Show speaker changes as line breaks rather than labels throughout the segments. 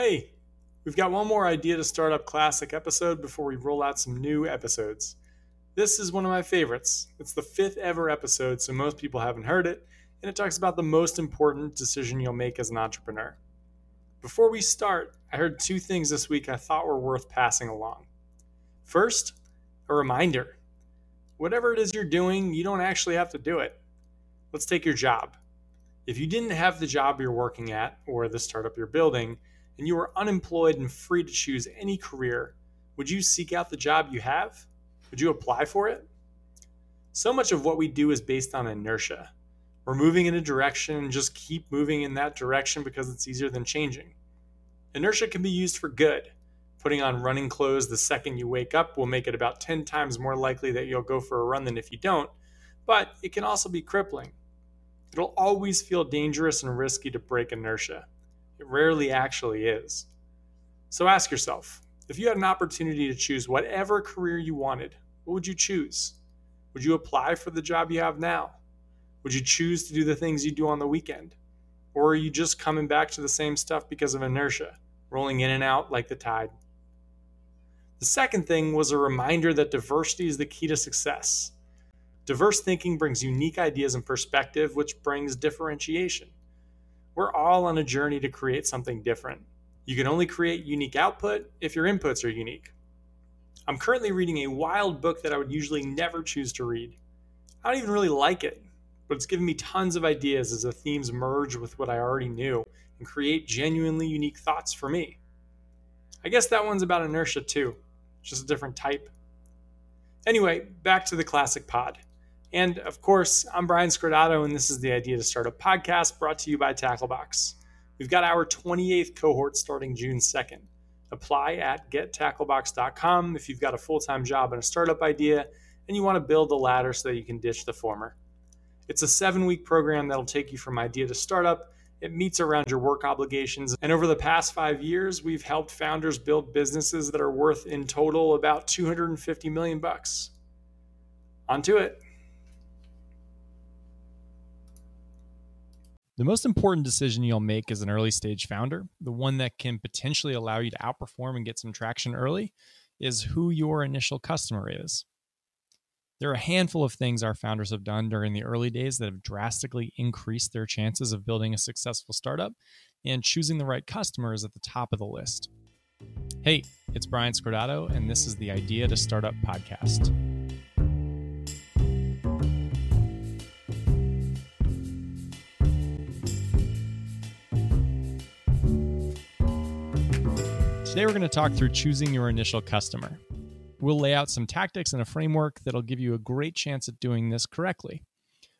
Hey, we've got one more idea to start up classic episode before we roll out some new episodes. This is one of my favorites. It's the fifth ever episode, so most people haven't heard it, and it talks about the most important decision you'll make as an entrepreneur. Before we start, I heard two things this week I thought were worth passing along. First, a reminder whatever it is you're doing, you don't actually have to do it. Let's take your job. If you didn't have the job you're working at or the startup you're building, and you were unemployed and free to choose any career, would you seek out the job you have? Would you apply for it? So much of what we do is based on inertia. We're moving in a direction and just keep moving in that direction because it's easier than changing. Inertia can be used for good. Putting on running clothes the second you wake up will make it about 10 times more likely that you'll go for a run than if you don't, but it can also be crippling. It'll always feel dangerous and risky to break inertia. It rarely actually is. So ask yourself if you had an opportunity to choose whatever career you wanted, what would you choose? Would you apply for the job you have now? Would you choose to do the things you do on the weekend? Or are you just coming back to the same stuff because of inertia, rolling in and out like the tide? The second thing was a reminder that diversity is the key to success. Diverse thinking brings unique ideas and perspective, which brings differentiation. We're all on a journey to create something different. You can only create unique output if your inputs are unique. I'm currently reading a wild book that I would usually never choose to read. I don't even really like it, but it's given me tons of ideas as the themes merge with what I already knew and create genuinely unique thoughts for me. I guess that one's about inertia too just a different type. Anyway, back to the classic pod. And of course, I'm Brian Scordato, and this is the Idea to Startup podcast brought to you by Tacklebox. We've got our 28th cohort starting June 2nd. Apply at gettacklebox.com if you've got a full time job and a startup idea and you want to build the latter so that you can ditch the former. It's a seven week program that'll take you from idea to startup it meets around your work obligations. And over the past five years, we've helped founders build businesses that are worth in total about 250 million bucks. On to it.
The most important decision you'll make as an early stage founder, the one that can potentially allow you to outperform and get some traction early, is who your initial customer is. There are a handful of things our founders have done during the early days that have drastically increased their chances of building a successful startup, and choosing the right customer is at the top of the list. Hey, it's Brian Scordato, and this is the Idea to Startup podcast. Today, we're going to talk through choosing your initial customer. We'll lay out some tactics and a framework that'll give you a great chance at doing this correctly.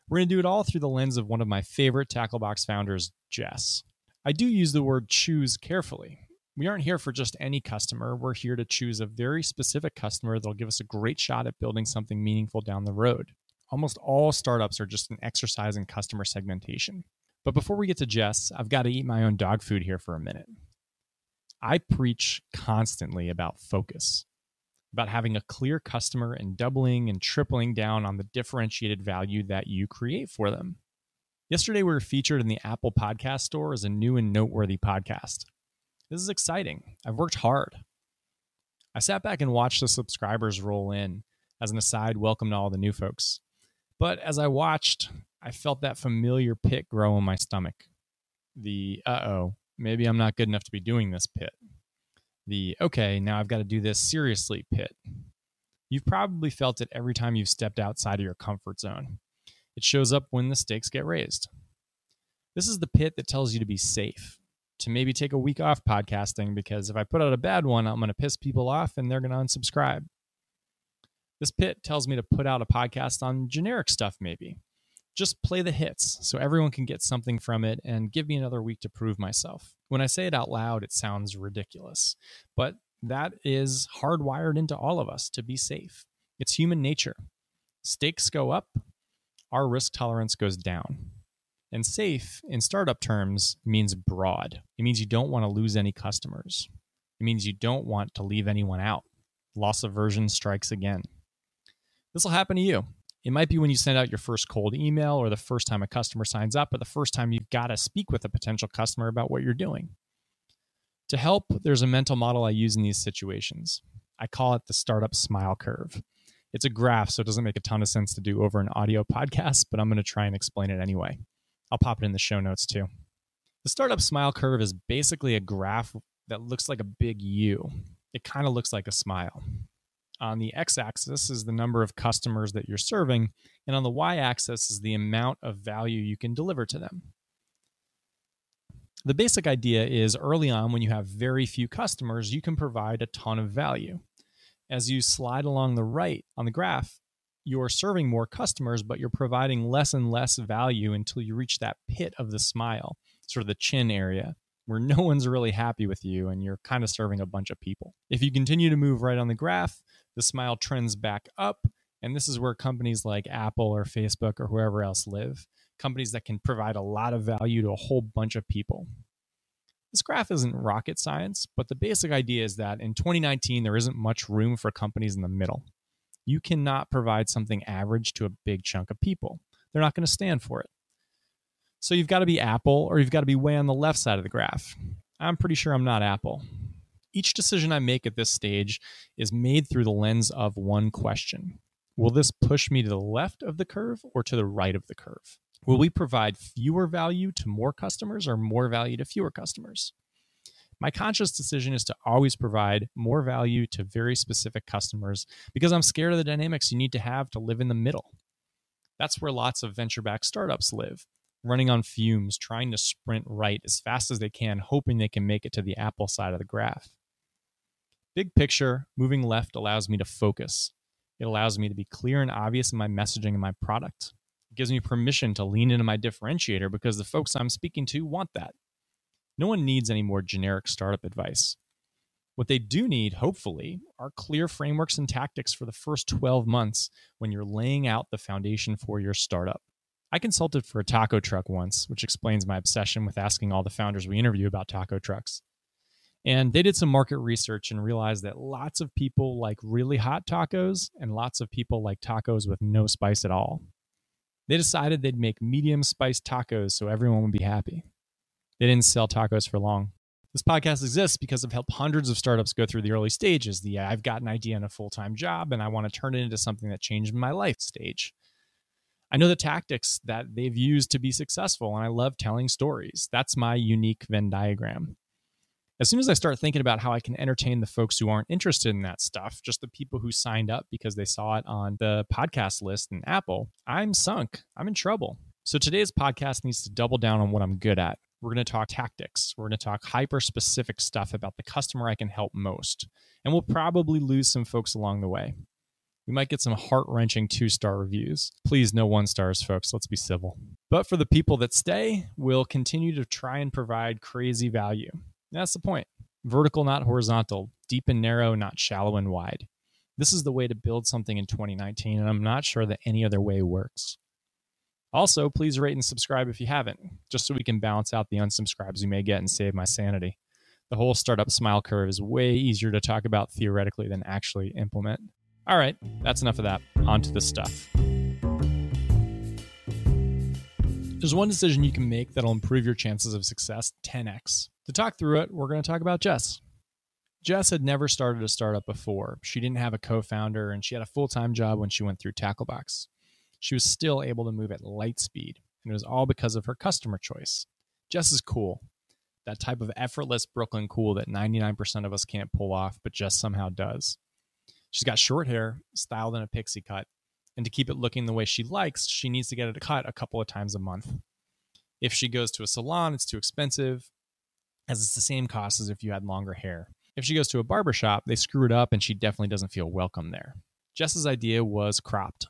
We're going to do it all through the lens of one of my favorite Tacklebox founders, Jess. I do use the word choose carefully. We aren't here for just any customer. We're here to choose a very specific customer that'll give us a great shot at building something meaningful down the road. Almost all startups are just an exercise in customer segmentation. But before we get to Jess, I've got to eat my own dog food here for a minute. I preach constantly about focus about having a clear customer and doubling and tripling down on the differentiated value that you create for them. Yesterday, we were featured in the Apple Podcast Store as a new and noteworthy podcast. This is exciting. I've worked hard. I sat back and watched the subscribers roll in. As an aside, welcome to all the new folks. But as I watched, I felt that familiar pit grow in my stomach. The uh oh, maybe I'm not good enough to be doing this pit the okay, now I've got to do this seriously pit. You've probably felt it every time you've stepped outside of your comfort zone. It shows up when the stakes get raised. This is the pit that tells you to be safe, to maybe take a week off podcasting because if I put out a bad one, I'm going to piss people off and they're going to unsubscribe. This pit tells me to put out a podcast on generic stuff, maybe. Just play the hits so everyone can get something from it and give me another week to prove myself. When I say it out loud, it sounds ridiculous, but that is hardwired into all of us to be safe. It's human nature. Stakes go up, our risk tolerance goes down. And safe in startup terms means broad. It means you don't want to lose any customers. It means you don't want to leave anyone out. Loss aversion strikes again. This will happen to you. It might be when you send out your first cold email or the first time a customer signs up or the first time you've got to speak with a potential customer about what you're doing. To help, there's a mental model I use in these situations. I call it the startup smile curve. It's a graph, so it doesn't make a ton of sense to do over an audio podcast, but I'm going to try and explain it anyway. I'll pop it in the show notes too. The startup smile curve is basically a graph that looks like a big U. It kind of looks like a smile. On the x axis is the number of customers that you're serving, and on the y axis is the amount of value you can deliver to them. The basic idea is early on, when you have very few customers, you can provide a ton of value. As you slide along the right on the graph, you're serving more customers, but you're providing less and less value until you reach that pit of the smile, sort of the chin area, where no one's really happy with you and you're kind of serving a bunch of people. If you continue to move right on the graph, the smile trends back up. And this is where companies like Apple or Facebook or whoever else live, companies that can provide a lot of value to a whole bunch of people. This graph isn't rocket science, but the basic idea is that in 2019, there isn't much room for companies in the middle. You cannot provide something average to a big chunk of people. They're not going to stand for it. So you've got to be Apple or you've got to be way on the left side of the graph. I'm pretty sure I'm not Apple. Each decision I make at this stage is made through the lens of one question Will this push me to the left of the curve or to the right of the curve? Will we provide fewer value to more customers or more value to fewer customers? My conscious decision is to always provide more value to very specific customers because I'm scared of the dynamics you need to have to live in the middle. That's where lots of venture backed startups live running on fumes, trying to sprint right as fast as they can, hoping they can make it to the Apple side of the graph. Big picture, moving left allows me to focus. It allows me to be clear and obvious in my messaging and my product. It gives me permission to lean into my differentiator because the folks I'm speaking to want that. No one needs any more generic startup advice. What they do need, hopefully, are clear frameworks and tactics for the first 12 months when you're laying out the foundation for your startup. I consulted for a taco truck once, which explains my obsession with asking all the founders we interview about taco trucks. And they did some market research and realized that lots of people like really hot tacos and lots of people like tacos with no spice at all. They decided they'd make medium spiced tacos so everyone would be happy. They didn't sell tacos for long. This podcast exists because I've helped hundreds of startups go through the early stages, the uh, I've got an idea and a full time job and I want to turn it into something that changed my life stage. I know the tactics that they've used to be successful, and I love telling stories. That's my unique Venn diagram. As soon as I start thinking about how I can entertain the folks who aren't interested in that stuff, just the people who signed up because they saw it on the podcast list in Apple, I'm sunk. I'm in trouble. So today's podcast needs to double down on what I'm good at. We're going to talk tactics. We're going to talk hyper specific stuff about the customer I can help most. And we'll probably lose some folks along the way. We might get some heart wrenching two star reviews. Please, no one stars, folks. Let's be civil. But for the people that stay, we'll continue to try and provide crazy value. That's the point. Vertical, not horizontal. Deep and narrow, not shallow and wide. This is the way to build something in 2019, and I'm not sure that any other way works. Also, please rate and subscribe if you haven't, just so we can balance out the unsubscribes you may get and save my sanity. The whole startup smile curve is way easier to talk about theoretically than actually implement. All right, that's enough of that. On to the stuff. There's one decision you can make that'll improve your chances of success 10x. To talk through it, we're going to talk about Jess. Jess had never started a startup before. She didn't have a co founder and she had a full time job when she went through Tacklebox. She was still able to move at light speed, and it was all because of her customer choice. Jess is cool. That type of effortless Brooklyn cool that 99% of us can't pull off, but Jess somehow does. She's got short hair, styled in a pixie cut, and to keep it looking the way she likes, she needs to get it cut a couple of times a month. If she goes to a salon, it's too expensive, as it's the same cost as if you had longer hair. If she goes to a barbershop, they screw it up and she definitely doesn't feel welcome there. Jess's idea was cropped,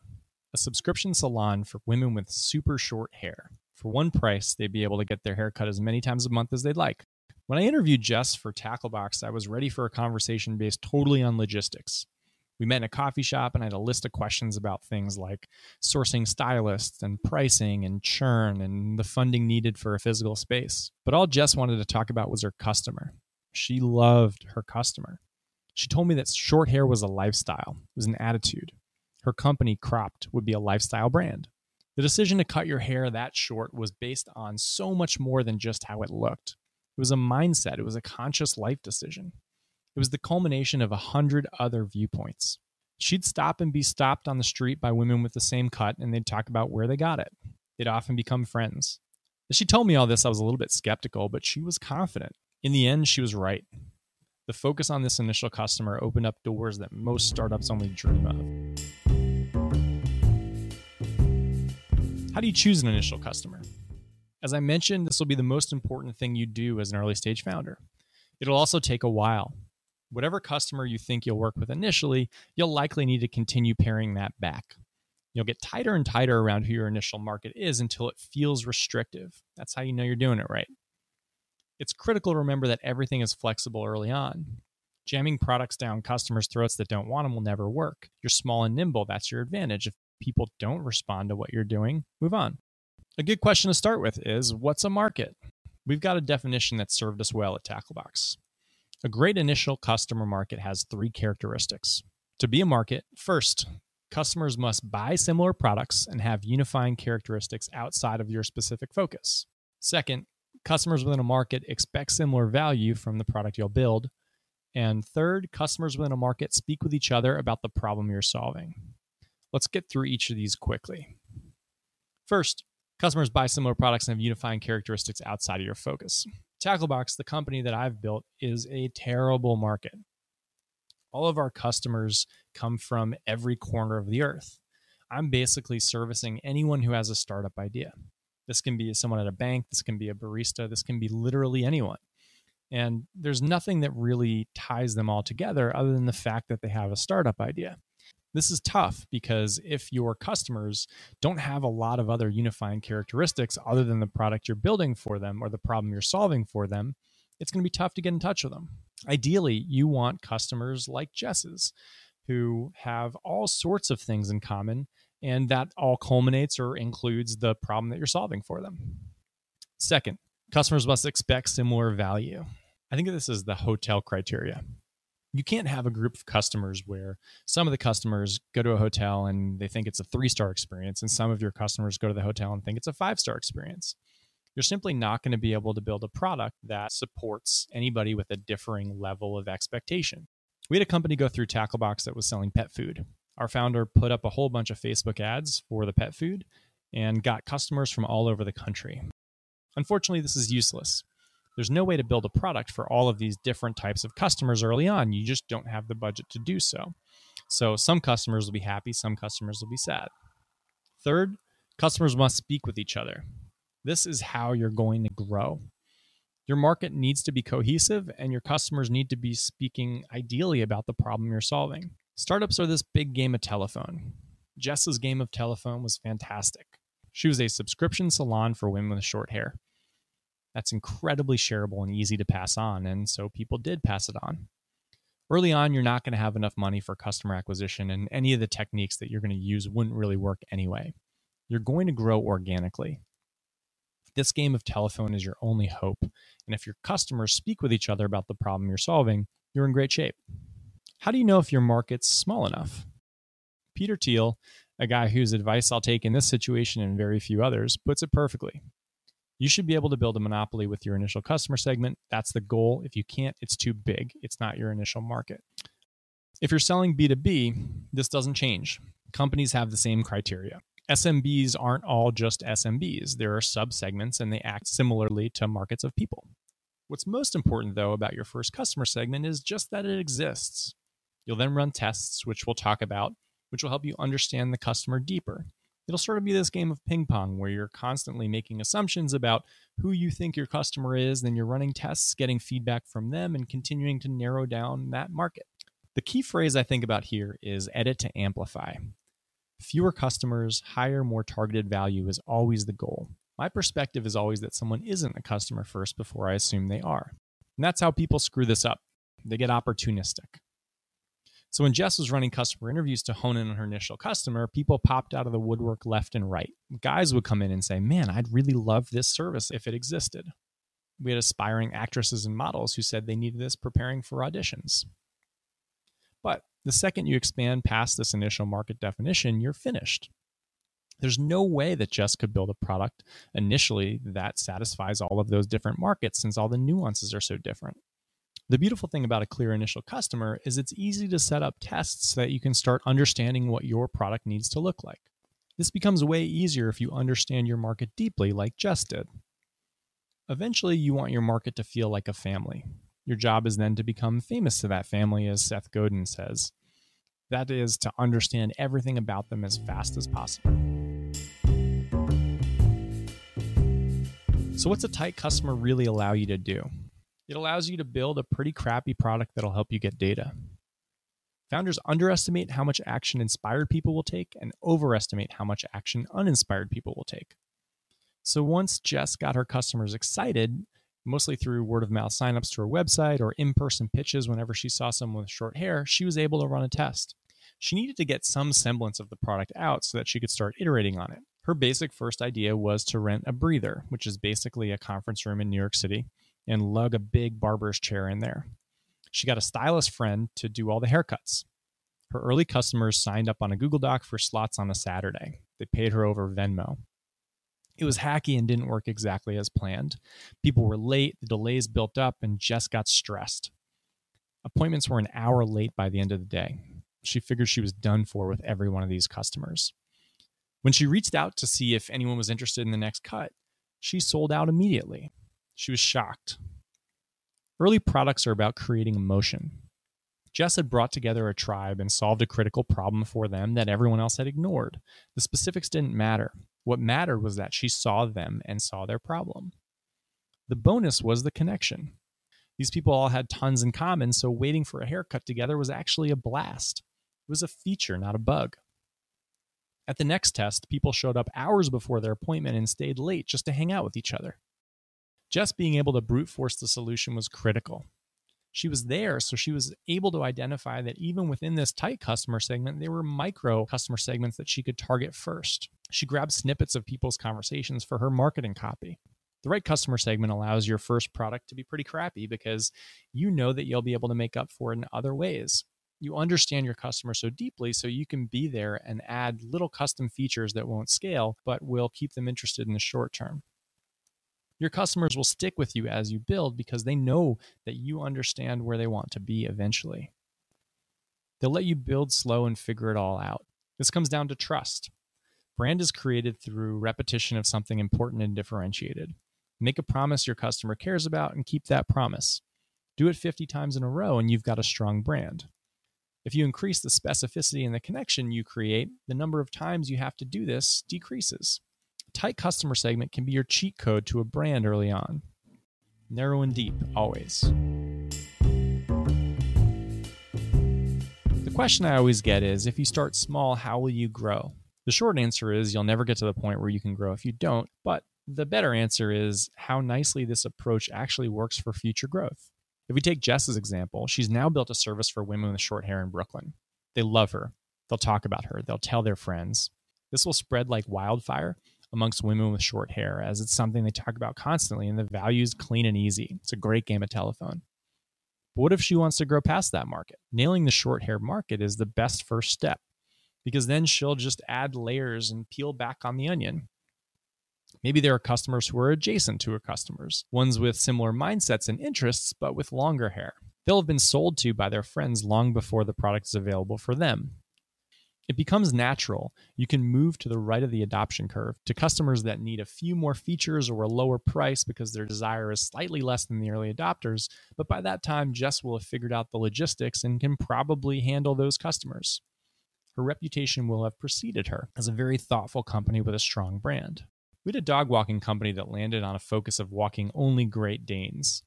a subscription salon for women with super short hair. For one price, they'd be able to get their hair cut as many times a month as they'd like. When I interviewed Jess for Tacklebox, I was ready for a conversation based totally on logistics. We met in a coffee shop and I had a list of questions about things like sourcing stylists and pricing and churn and the funding needed for a physical space. But all Jess wanted to talk about was her customer. She loved her customer. She told me that short hair was a lifestyle, it was an attitude. Her company, Cropped, would be a lifestyle brand. The decision to cut your hair that short was based on so much more than just how it looked. It was a mindset, it was a conscious life decision. It was the culmination of a hundred other viewpoints. She'd stop and be stopped on the street by women with the same cut, and they'd talk about where they got it. They'd often become friends. As she told me all this, I was a little bit skeptical, but she was confident. In the end, she was right. The focus on this initial customer opened up doors that most startups only dream of. How do you choose an initial customer? As I mentioned, this will be the most important thing you do as an early stage founder. It'll also take a while. Whatever customer you think you'll work with initially, you'll likely need to continue paring that back. You'll get tighter and tighter around who your initial market is until it feels restrictive. That's how you know you're doing it right. It's critical to remember that everything is flexible early on. Jamming products down customers' throats that don't want them will never work. You're small and nimble, that's your advantage. If people don't respond to what you're doing, move on. A good question to start with is what's a market? We've got a definition that served us well at Tacklebox. A great initial customer market has three characteristics. To be a market, first, customers must buy similar products and have unifying characteristics outside of your specific focus. Second, customers within a market expect similar value from the product you'll build. And third, customers within a market speak with each other about the problem you're solving. Let's get through each of these quickly. First, customers buy similar products and have unifying characteristics outside of your focus. Tacklebox, the company that I've built, is a terrible market. All of our customers come from every corner of the earth. I'm basically servicing anyone who has a startup idea. This can be someone at a bank, this can be a barista, this can be literally anyone. And there's nothing that really ties them all together other than the fact that they have a startup idea. This is tough because if your customers don't have a lot of other unifying characteristics other than the product you're building for them or the problem you're solving for them, it's going to be tough to get in touch with them. Ideally, you want customers like Jess's who have all sorts of things in common, and that all culminates or includes the problem that you're solving for them. Second, customers must expect similar value. I think this is the hotel criteria you can't have a group of customers where some of the customers go to a hotel and they think it's a three star experience, and some of your customers go to the hotel and think it's a five star experience. You're simply not going to be able to build a product that supports anybody with a differing level of expectation. We had a company go through Tacklebox that was selling pet food. Our founder put up a whole bunch of Facebook ads for the pet food and got customers from all over the country. Unfortunately, this is useless there's no way to build a product for all of these different types of customers early on. You just don't have the budget to do so. So some customers will be happy, some customers will be sad. Third, customers must speak with each other. This is how you're going to grow. Your market needs to be cohesive, and your customers need to be speaking ideally about the problem you're solving. Startups are this big game of telephone. Jess's game of telephone was fantastic. She was a subscription salon for women with short hair that's incredibly shareable and easy to pass on. And so people did pass it on. Early on, you're not going to have enough money for customer acquisition, and any of the techniques that you're going to use wouldn't really work anyway. You're going to grow organically. This game of telephone is your only hope. And if your customers speak with each other about the problem you're solving, you're in great shape. How do you know if your market's small enough? Peter Thiel, a guy whose advice I'll take in this situation and very few others, puts it perfectly. You should be able to build a monopoly with your initial customer segment. That's the goal. If you can't, it's too big. It's not your initial market. If you're selling B2B, this doesn't change. Companies have the same criteria. SMBs aren't all just SMBs. There are subsegments and they act similarly to markets of people. What's most important, though, about your first customer segment is just that it exists. You'll then run tests, which we'll talk about, which will help you understand the customer deeper it'll sort of be this game of ping pong where you're constantly making assumptions about who you think your customer is, then you're running tests, getting feedback from them, and continuing to narrow down that market. The key phrase I think about here is edit to amplify. Fewer customers, higher, more targeted value is always the goal. My perspective is always that someone isn't a customer first before I assume they are. And that's how people screw this up. They get opportunistic. So when Jess was running customer interviews to hone in on her initial customer, people popped out of the woodwork left and right. Guys would come in and say, Man, I'd really love this service if it existed. We had aspiring actresses and models who said they needed this preparing for auditions. But the second you expand past this initial market definition, you're finished. There's no way that Jess could build a product initially that satisfies all of those different markets since all the nuances are so different. The beautiful thing about a clear initial customer is it's easy to set up tests so that you can start understanding what your product needs to look like. This becomes way easier if you understand your market deeply, like Jess did. Eventually, you want your market to feel like a family. Your job is then to become famous to that family, as Seth Godin says. That is to understand everything about them as fast as possible. So, what's a tight customer really allow you to do? It allows you to build a pretty crappy product that'll help you get data. Founders underestimate how much action inspired people will take and overestimate how much action uninspired people will take. So once Jess got her customers excited, mostly through word of mouth signups to her website or in person pitches whenever she saw someone with short hair, she was able to run a test. She needed to get some semblance of the product out so that she could start iterating on it. Her basic first idea was to rent a breather, which is basically a conference room in New York City, and lug a big barber's chair in there. She got a stylist friend to do all the haircuts. Her early customers signed up on a Google Doc for slots on a Saturday. They paid her over Venmo. It was hacky and didn't work exactly as planned. People were late, the delays built up, and Jess got stressed. Appointments were an hour late by the end of the day. She figured she was done for with every one of these customers. When she reached out to see if anyone was interested in the next cut, she sold out immediately. She was shocked. Early products are about creating emotion. Jess had brought together a tribe and solved a critical problem for them that everyone else had ignored. The specifics didn't matter. What mattered was that she saw them and saw their problem. The bonus was the connection. These people all had tons in common, so waiting for a haircut together was actually a blast. It was a feature, not a bug. At the next test, people showed up hours before their appointment and stayed late just to hang out with each other. Just being able to brute force the solution was critical. She was there, so she was able to identify that even within this tight customer segment, there were micro customer segments that she could target first. She grabbed snippets of people's conversations for her marketing copy. The right customer segment allows your first product to be pretty crappy because you know that you'll be able to make up for it in other ways. You understand your customer so deeply, so you can be there and add little custom features that won't scale, but will keep them interested in the short term. Your customers will stick with you as you build because they know that you understand where they want to be eventually. They'll let you build slow and figure it all out. This comes down to trust. Brand is created through repetition of something important and differentiated. Make a promise your customer cares about and keep that promise. Do it 50 times in a row and you've got a strong brand. If you increase the specificity and the connection you create, the number of times you have to do this decreases tight customer segment can be your cheat code to a brand early on. Narrow and deep, always. The question I always get is if you start small, how will you grow? The short answer is you'll never get to the point where you can grow if you don't, but the better answer is how nicely this approach actually works for future growth. If we take Jess's example, she's now built a service for women with short hair in Brooklyn. They love her. They'll talk about her. They'll tell their friends. This will spread like wildfire, amongst women with short hair, as it's something they talk about constantly, and the value is clean and easy. It's a great game of telephone. But what if she wants to grow past that market? Nailing the short hair market is the best first step because then she'll just add layers and peel back on the onion. Maybe there are customers who are adjacent to her customers, ones with similar mindsets and interests, but with longer hair. They'll have been sold to by their friends long before the product is available for them it becomes natural. You can move to the right of the adoption curve to customers that need a few more features or a lower price because their desire is slightly less than the early adopters. But by that time, Jess will have figured out the logistics and can probably handle those customers. Her reputation will have preceded her as a very thoughtful company with a strong brand. We had a dog walking company that landed on a focus of walking only Great Danes.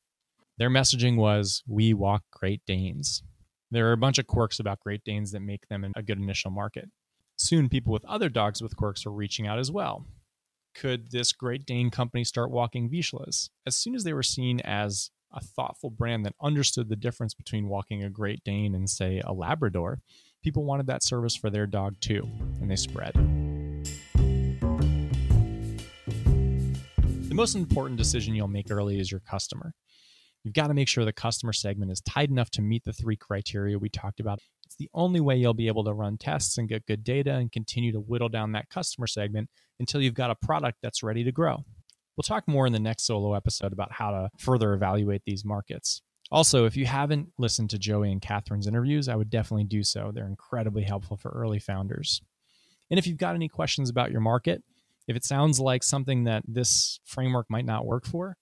Their messaging was, We walk Great Danes. There are a bunch of quirks about Great Danes that make them a good initial market. Soon, people with other dogs with quirks are reaching out as well. Could this Great Dane company start walking Vizslas? As soon as they were seen as a thoughtful brand that understood the difference between walking a Great Dane and, say, a Labrador, people wanted that service for their dog too, and they spread. The most important decision you'll make early is your customer. You've got to make sure the customer segment is tight enough to meet the three criteria we talked about. It's the only way you'll be able to run tests and get good data and continue to whittle down that customer segment until you've got a product that's ready to grow. We'll talk more in the next solo episode about how to further evaluate these markets. Also, if you haven't listened to Joey and Catherine's interviews, I would definitely do so. They're incredibly helpful for early founders. And if you've got any questions about your market, if it sounds like something that this framework might not work for,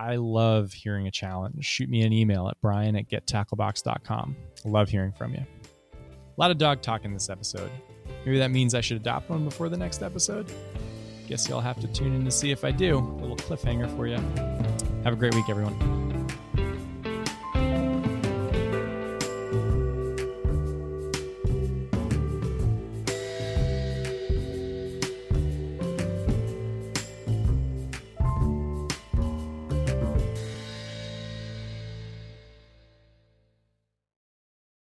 I love hearing a challenge. Shoot me an email at brian at gettacklebox.com. Love hearing from you. A lot of dog talk in this episode. Maybe that means I should adopt one before the next episode. Guess you'll have to tune in to see if I do. A little cliffhanger for you. Have a great week, everyone.